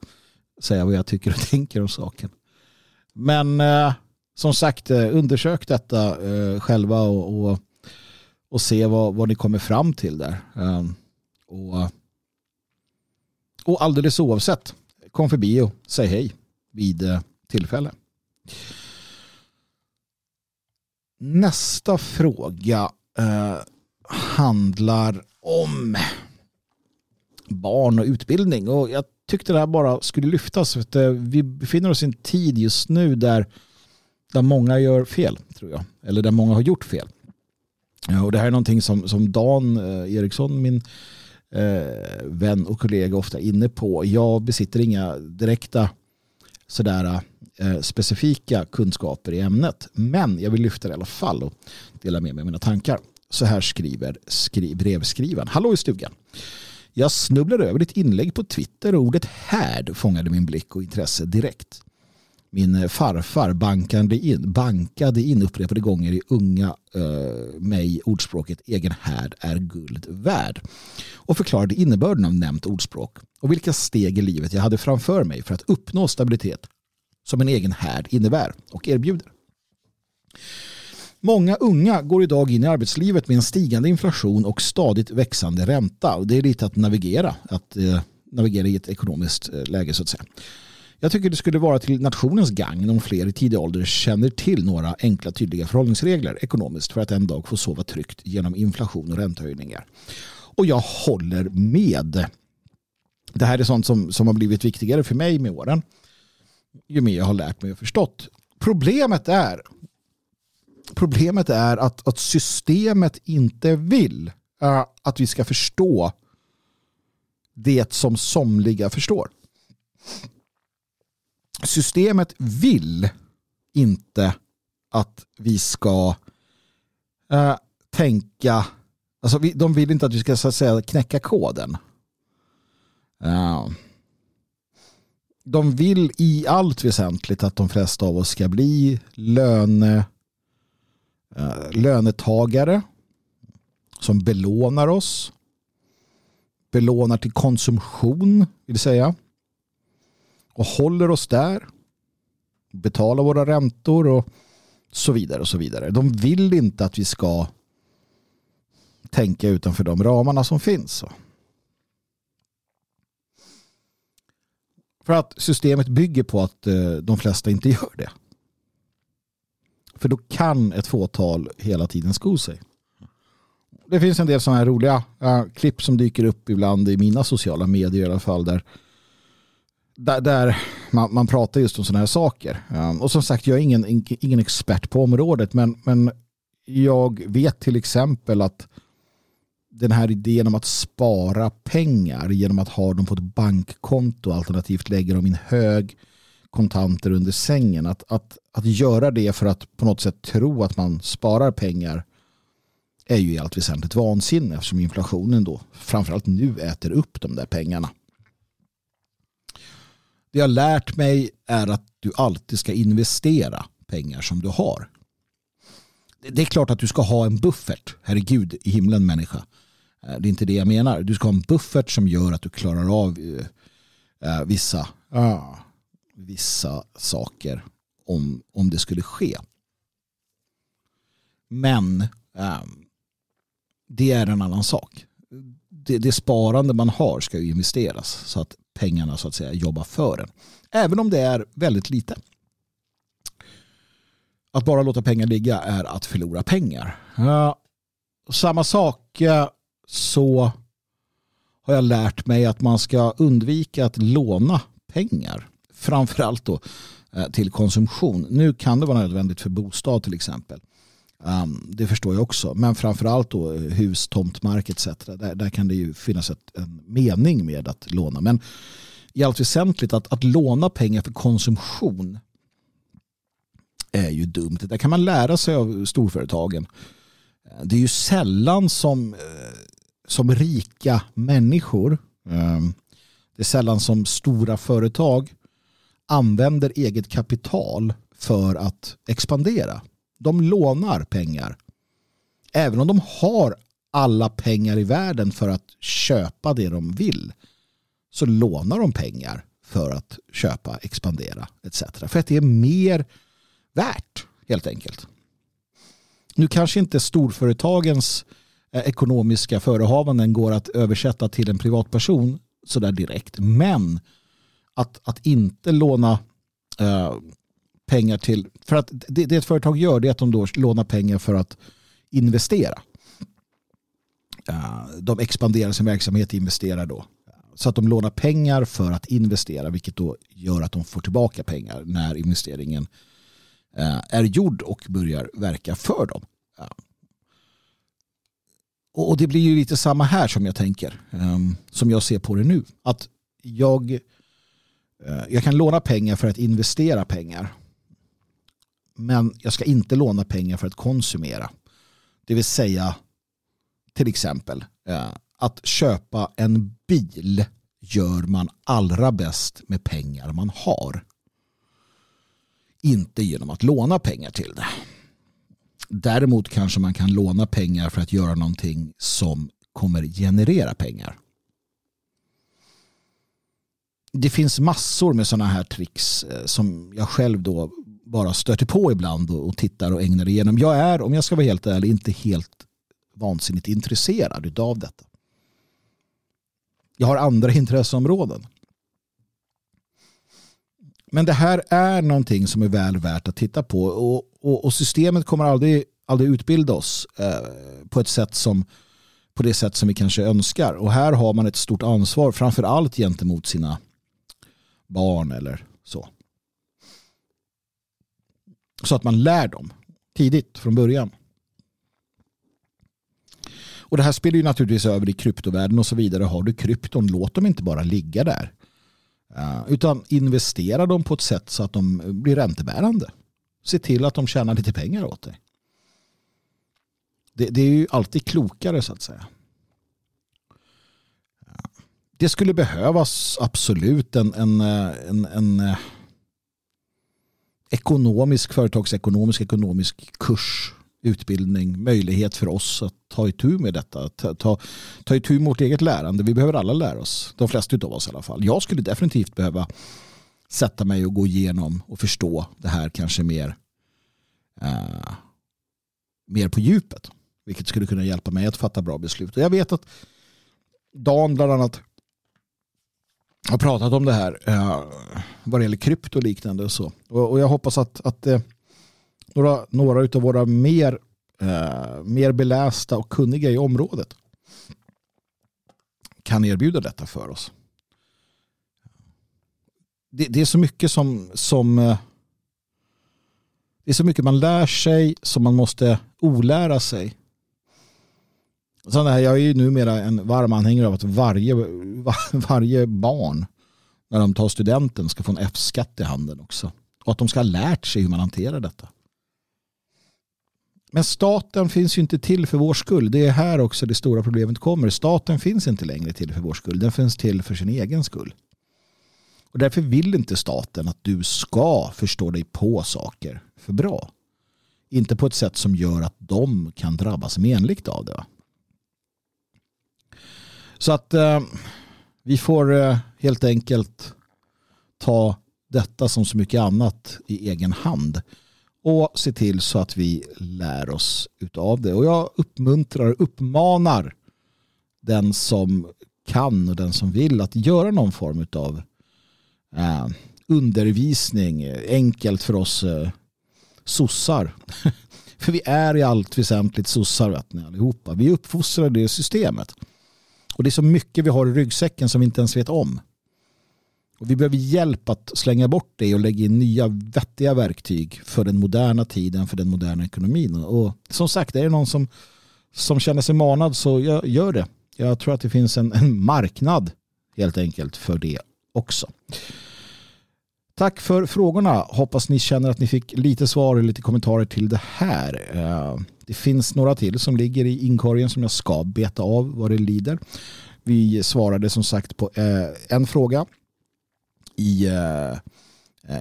säga vad jag tycker och tänker om saken. Men eh, som sagt, undersök detta själva och, och och se vad, vad ni kommer fram till där. Ehm, och, och alldeles oavsett, kom förbi och säg hej vid eh, tillfälle. Nästa fråga eh, handlar om barn och utbildning. Och jag tyckte det här bara skulle lyftas. För att, eh, vi befinner oss i en tid just nu där, där många gör fel, tror jag. Eller där många har gjort fel. Och det här är någonting som, som Dan eh, Eriksson, min eh, vän och kollega ofta är inne på. Jag besitter inga direkta sådär eh, specifika kunskaper i ämnet. Men jag vill lyfta det i alla fall och dela med mig av mina tankar. Så här skriver skri brevskrivaren. Hallå i stugan. Jag snubblade över ditt inlägg på Twitter och ordet härd fångade min blick och intresse direkt. Min farfar bankade in, bankade in upprepade gånger i unga eh, mig ordspråket egen härd är guld värd och förklarade innebörden av nämnt ordspråk och vilka steg i livet jag hade framför mig för att uppnå stabilitet som en egen härd innebär och erbjuder. Många unga går idag in i arbetslivet med en stigande inflation och stadigt växande ränta. Och det är lite att navigera, att eh, navigera i ett ekonomiskt eh, läge så att säga. Jag tycker det skulle vara till nationens gagn om fler i tidig ålder känner till några enkla tydliga förhållningsregler ekonomiskt för att en dag få sova tryggt genom inflation och räntehöjningar. Och jag håller med. Det här är sånt som, som har blivit viktigare för mig med åren. Ju mer jag har lärt mig och förstått. Problemet är problemet är att, att systemet inte vill uh, att vi ska förstå det som somliga förstår. Systemet vill inte att vi ska uh, tänka, alltså vi, de vill inte att vi ska så att säga knäcka koden. Uh, de vill i allt väsentligt att de flesta av oss ska bli löne Eh, lönetagare som belånar oss. Belånar till konsumtion vill säga. Och håller oss där. Betalar våra räntor och så vidare och så vidare. De vill inte att vi ska tänka utanför de ramarna som finns. För att systemet bygger på att eh, de flesta inte gör det. För då kan ett fåtal hela tiden sko sig. Det finns en del sådana här roliga äh, klipp som dyker upp ibland i mina sociala medier i alla fall. Där, där, där man, man, pratar just om sådana här saker. Ehm, och som sagt, jag är ingen, ingen expert på området. Men, men jag vet till exempel att den här idén om att spara pengar genom att ha dem på ett bankkonto alternativt lägga dem i en hög kontanter under sängen. Att, att, att göra det för att på något sätt tro att man sparar pengar är ju i allt väsentligt vansinne eftersom inflationen då framförallt nu äter upp de där pengarna. Det jag har lärt mig är att du alltid ska investera pengar som du har. Det är klart att du ska ha en buffert. Herregud i himlen människa. Eh, det är inte det jag menar. Du ska ha en buffert som gör att du klarar av eh, vissa vissa saker om, om det skulle ske. Men eh, det är en annan sak. Det, det, sparande man har ska ju investeras så att pengarna så att säga jobbar för en. Även om det är väldigt lite. Att bara låta pengar ligga är att förlora pengar. Ja, samma sak eh, så har jag lärt mig att man ska undvika att låna pengar framförallt då eh, till konsumtion. Nu kan det vara nödvändigt för bostad till exempel. Um, det förstår jag också. Men framförallt då eh, hus, tomtmark etc. Där, där kan det ju finnas ett, en mening med att låna. Men i allt väsentligt att, att låna pengar för konsumtion är ju dumt. Det kan man lära sig av storföretagen. Ehm, det är ju sällan som, eh, som rika människor, ehm, det är sällan som stora företag använder eget kapital för att expandera. De lånar pengar. Även om de har alla pengar i världen för att köpa det de vill så lånar de pengar för att köpa, expandera etc. För att det är mer värt helt enkelt. Nu kanske inte storföretagens eh, ekonomiska förehavanden går att översätta till en privatperson sådär direkt. Men att, att inte låna eh, pengar till, för att det, det ett företag gör det är att de då lånar pengar för att investera. Eh, de expanderar sin verksamhet och investerar då. Så att de lånar pengar för att investera vilket då gör att de får tillbaka pengar när investeringen eh, är gjord och börjar verka för dem. Och det blir ju lite samma här som jag tänker. Ehm, som jag ser på det nu. Att jag eh, jag kan låna pengar för att investera pengar. Men jag ska inte låna pengar för att konsumera. Det vill säga till exempel eh, att köpa en bil gör man allra bäst med pengar man har. Inte genom att låna pengar till det. Däremot kanske man kan låna pengar för att göra någonting som kommer generera pengar. Det finns massor med sådana här tricks eh, som jag själv då bara stöter på ibland och tittar och ägnar igenom. Jag är, om jag ska vara helt ärlig, inte helt vansinnigt intresserad av detta. Jag har andra intresseområden. Men det här är någonting som är väl värt att titta på och, och, och systemet kommer aldrig, aldrig utbilda oss eh, på ett sätt som på det sätt som vi kanske önskar. Och här har man ett stort ansvar framför allt gentemot sina barn eller så. Så att man lär dem tidigt från början. Och det här spelar ju naturligtvis över i kryptovärlden och så vidare. Har du krypton, låt dem inte bara ligga där. Eh, utan investera dem på ett sätt så att de blir räntebärande. Se till att de tjänar lite pengar åt dig. Det, det är ju alltid klokare så att säga. Eh, det skulle behövas absolut en, en, eh, en, en ekonomisk, företagsekonomisk, ekonomisk kurs, utbildning, möjlighet för oss att ta itu med detta. Ta, ta, ta itu med vårt eget lärande. Vi behöver alla lära oss. De flesta av oss i alla fall. Jag skulle definitivt behöva sätta mig och gå igenom och förstå det här kanske mer, uh, mer på djupet. Vilket skulle kunna hjälpa mig att fatta bra beslut. Och jag vet att Dan bland annat har pratat om det här eh, vad det gäller krypto och liknande. Och, så. och, och jag hoppas att, att eh, några, några av våra mer, eh, mer belästa och kunniga i området kan erbjuda detta för oss. Det, det är så mycket som, som eh, det är så mycket man lär sig som man måste olära sig. Sen här, jag är ju numera en varm anhängare av att varje, varje barn när de tar studenten ska få en F-skatt i handen också. Och att de ska ha lärt sig hur man hanterar detta. Men staten finns ju inte till för vår skull. Det är här också det stora problemet kommer. Staten finns inte längre till för vår skull. Den finns till för sin egen skull. Och därför vill inte staten att du ska förstå dig på saker för bra. Inte på ett sätt som gör att de kan drabbas menligt av det. Så att eh, vi får eh, helt enkelt ta detta som så mycket annat i egen hand och se till så att vi lär oss utav det. Och jag uppmuntrar och uppmanar den som kan och den som vill att göra någon form av eh, undervisning enkelt för oss eh, sossar. för vi är i allt väsentligt sossar vet ni, allihopa. Vi uppfostrar det systemet. Och det är så mycket vi har i ryggsäcken som vi inte ens vet om. Och vi behöver hjälp att slänga bort det och lägga in nya vettiga verktyg för den moderna tiden, för den moderna ekonomin. Och som sagt, är det någon som, som känner sig manad så gör, gör det. Jag tror att det finns en, en marknad helt enkelt för det också. Tack för frågorna. Hoppas ni känner att ni fick lite svar och lite kommentarer till det här. Eh, det finns några till som ligger i inkorgen som jag ska beta av vad det lider. Vi svarade som sagt på eh, en fråga i eh,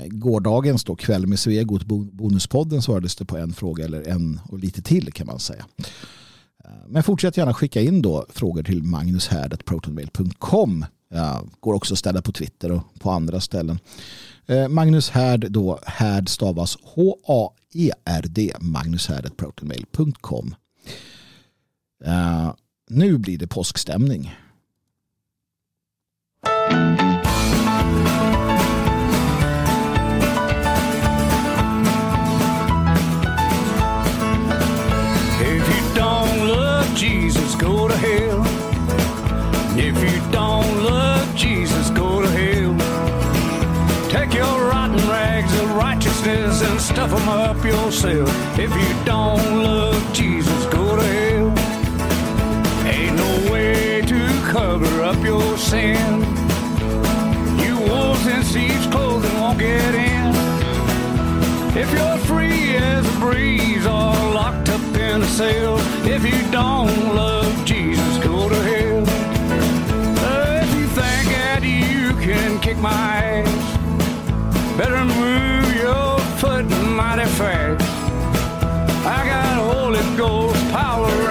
gårdagens då, kväll med Svegot bonuspodden svarades det på en fråga eller en och lite till kan man säga. Men fortsätt gärna skicka in då frågor till magnushärd.protonmail.com. Går också att ställa på Twitter och på andra ställen. Eh, Magnus Härd då, Härd stavas H-A-E-R-D, magnushärd.protonmail.com. Uh, eh, nu blir det påskstämning. yourself. If you don't love Jesus, go to hell. Ain't no way to cover up your sin. You wolves in sheep's clothing won't get in. If you're free as a breeze or locked up in a cell, if you don't love Jesus, go to hell. If you think that you can kick my ass, better move your foot mighty fast power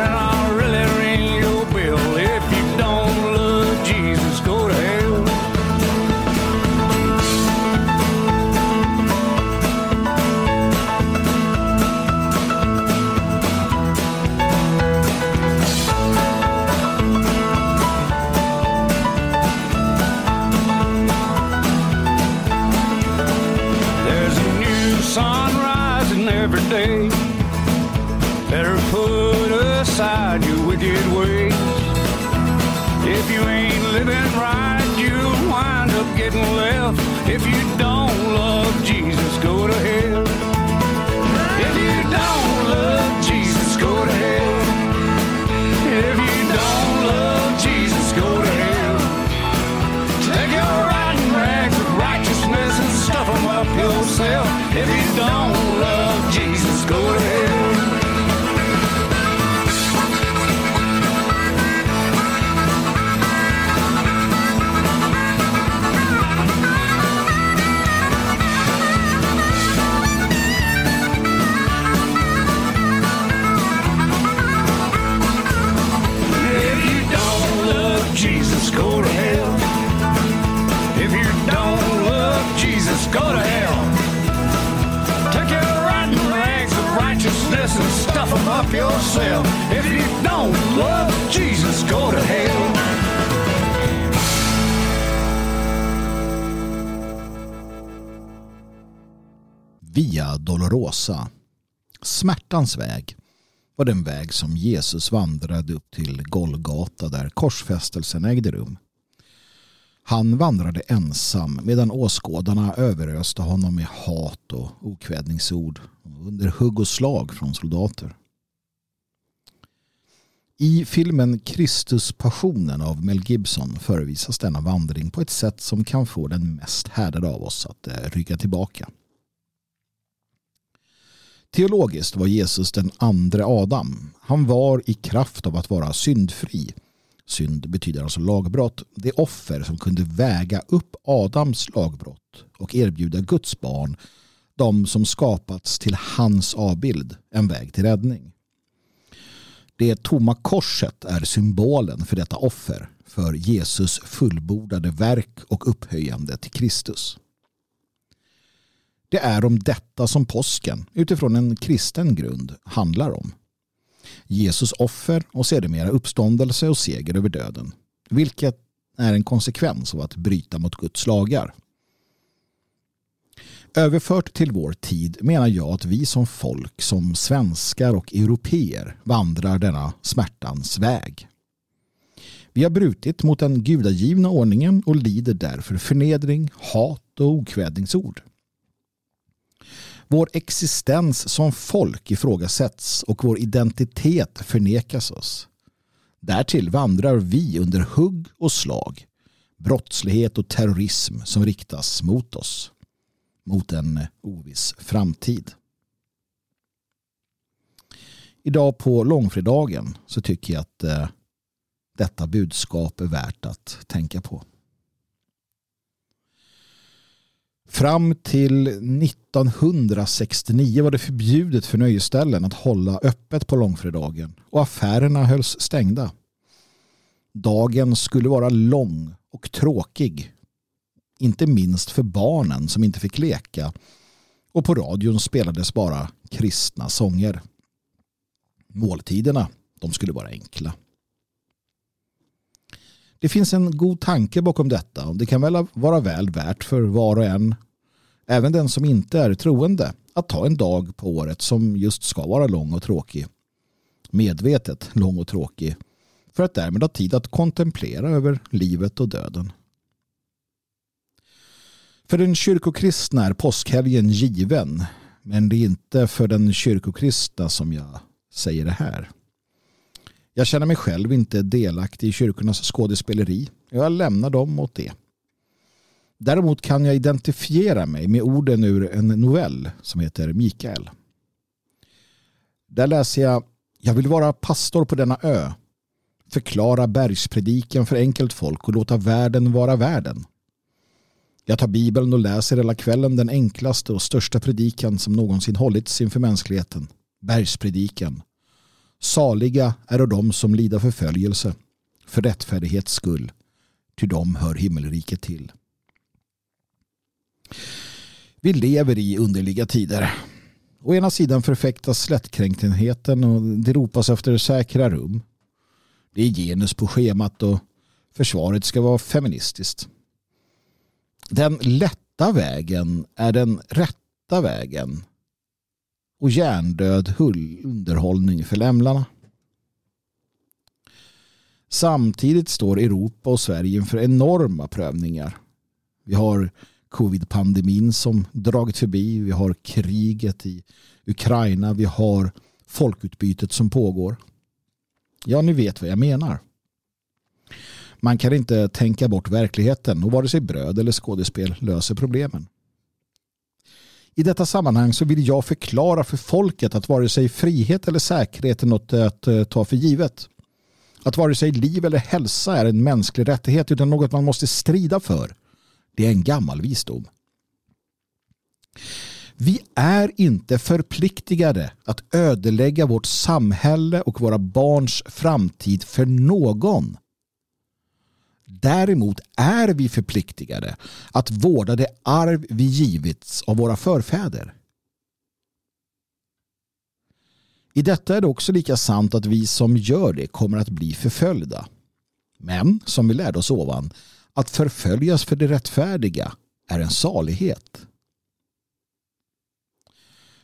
yourself. If you don't love Jesus, go to hell. Via Dolorosa. Smärtans väg var den väg som Jesus vandrade upp till Golgata där korsfästelsen ägde rum. Han vandrade ensam medan åskådarna överöste honom med hat och okvädningsord under hugg och slag från soldater. I filmen Kristuspassionen av Mel Gibson förevisas denna vandring på ett sätt som kan få den mest härdade av oss att eh, rygga tillbaka. Teologiskt var Jesus den andra Adam. Han var i kraft av att vara syndfri. Synd betyder alltså lagbrott. Det offer som kunde väga upp Adams lagbrott och erbjuda Guds barn, de som skapats till hans avbild, en väg till räddning. Det tomma korset är symbolen för detta offer, för Jesus fullbordade verk och upphöjande till Kristus. Det är om detta som påsken, utifrån en kristen grund, handlar om. Jesus offer och sedermera uppståndelse och seger över döden. Vilket är en konsekvens av att bryta mot Guds lagar. Överfört till vår tid menar jag att vi som folk, som svenskar och europeer vandrar denna smärtans väg. Vi har brutit mot den gudagivna ordningen och lider därför förnedring, hat och okvädningsord. Vår existens som folk ifrågasätts och vår identitet förnekas oss. Därtill vandrar vi under hugg och slag, brottslighet och terrorism som riktas mot oss, mot en oviss framtid. Idag på långfredagen så tycker jag att eh, detta budskap är värt att tänka på. Fram till 1969 var det förbjudet för nöjesställen att hålla öppet på långfredagen och affärerna hölls stängda. Dagen skulle vara lång och tråkig. Inte minst för barnen som inte fick leka och på radion spelades bara kristna sånger. Måltiderna, de skulle vara enkla. Det finns en god tanke bakom detta och det kan väl vara väl värt för var och en, även den som inte är troende, att ta en dag på året som just ska vara lång och tråkig. Medvetet lång och tråkig för att därmed ha tid att kontemplera över livet och döden. För den kyrkokristna är påskhelgen given men det är inte för den kyrkokristna som jag säger det här. Jag känner mig själv inte delaktig i kyrkornas skådespeleri. Jag lämnar dem åt det. Däremot kan jag identifiera mig med orden ur en novell som heter Mikael. Där läser jag Jag vill vara pastor på denna ö. Förklara bergspredikan för enkelt folk och låta världen vara världen. Jag tar Bibeln och läser hela kvällen den enklaste och största predikan som någonsin hållits inför mänskligheten. Bergspredikan. Saliga är de som lider förföljelse för rättfärdighets skull, ty de hör himmelriket till. Vi lever i underliga tider. Å ena sidan förfäktas slättkränktheten och det ropas efter säkra rum. Det är genus på schemat och försvaret ska vara feministiskt. Den lätta vägen är den rätta vägen och hjärndöd underhållning för lämlarna. Samtidigt står Europa och Sverige inför enorma prövningar. Vi har covid-pandemin som dragit förbi. Vi har kriget i Ukraina. Vi har folkutbytet som pågår. Ja, ni vet vad jag menar. Man kan inte tänka bort verkligheten och vare sig bröd eller skådespel löser problemen. I detta sammanhang så vill jag förklara för folket att vare sig frihet eller säkerhet är något att eh, ta för givet. Att vare sig liv eller hälsa är en mänsklig rättighet utan något man måste strida för. Det är en gammal visdom. Vi är inte förpliktigade att ödelägga vårt samhälle och våra barns framtid för någon. Däremot är vi förpliktigade att vårda det arv vi givits av våra förfäder. I detta är det också lika sant att vi som gör det kommer att bli förföljda. Men, som vi lärde oss ovan, att förföljas för det rättfärdiga är en salighet.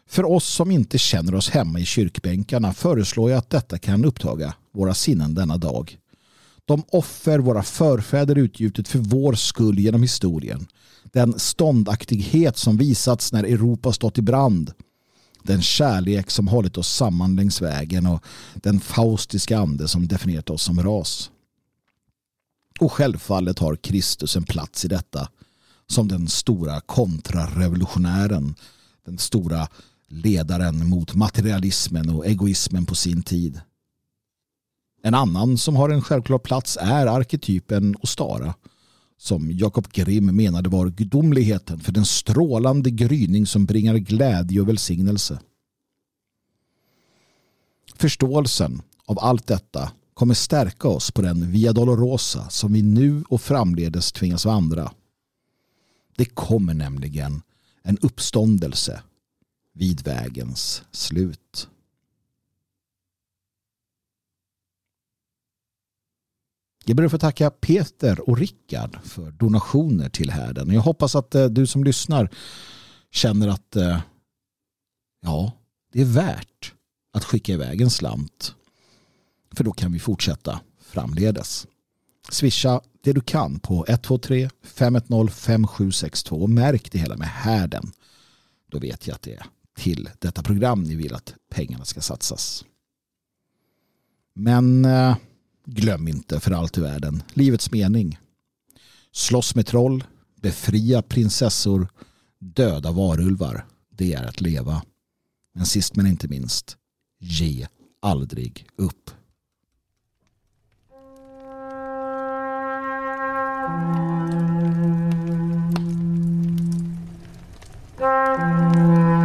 För oss som inte känner oss hemma i kyrkbänkarna föreslår jag att detta kan upptaga våra sinnen denna dag. De offer våra förfäder utgjutit för vår skull genom historien. Den ståndaktighet som visats när Europa stått i brand. Den kärlek som hållit oss samman längs vägen och den faustiska ande som definierat oss som ras. Och självfallet har Kristus en plats i detta som den stora kontrarevolutionären, den stora ledaren mot materialismen och egoismen på sin tid. En annan som har en självklar plats är arketypen Ostara som Jakob Grimm menade var gudomligheten för den strålande gryning som bringar glädje och välsignelse. Förståelsen av allt detta kommer stärka oss på den Via Dolorosa som vi nu och framledes tvingas vandra. Det kommer nämligen en uppståndelse vid vägens slut. Jag ber att få tacka Peter och Rickard för donationer till härden. Jag hoppas att eh, du som lyssnar känner att eh, ja, det är värt att skicka iväg en slant. För då kan vi fortsätta framledes. Swisha det du kan på 123 510 5762 och märk det hela med härden. Då vet jag att det är till detta program ni vill att pengarna ska satsas. Men eh, Glöm inte för allt i världen livets mening. Slåss med troll, befria prinsessor, döda varulvar. Det är att leva. Men sist men inte minst, ge aldrig upp. Thank.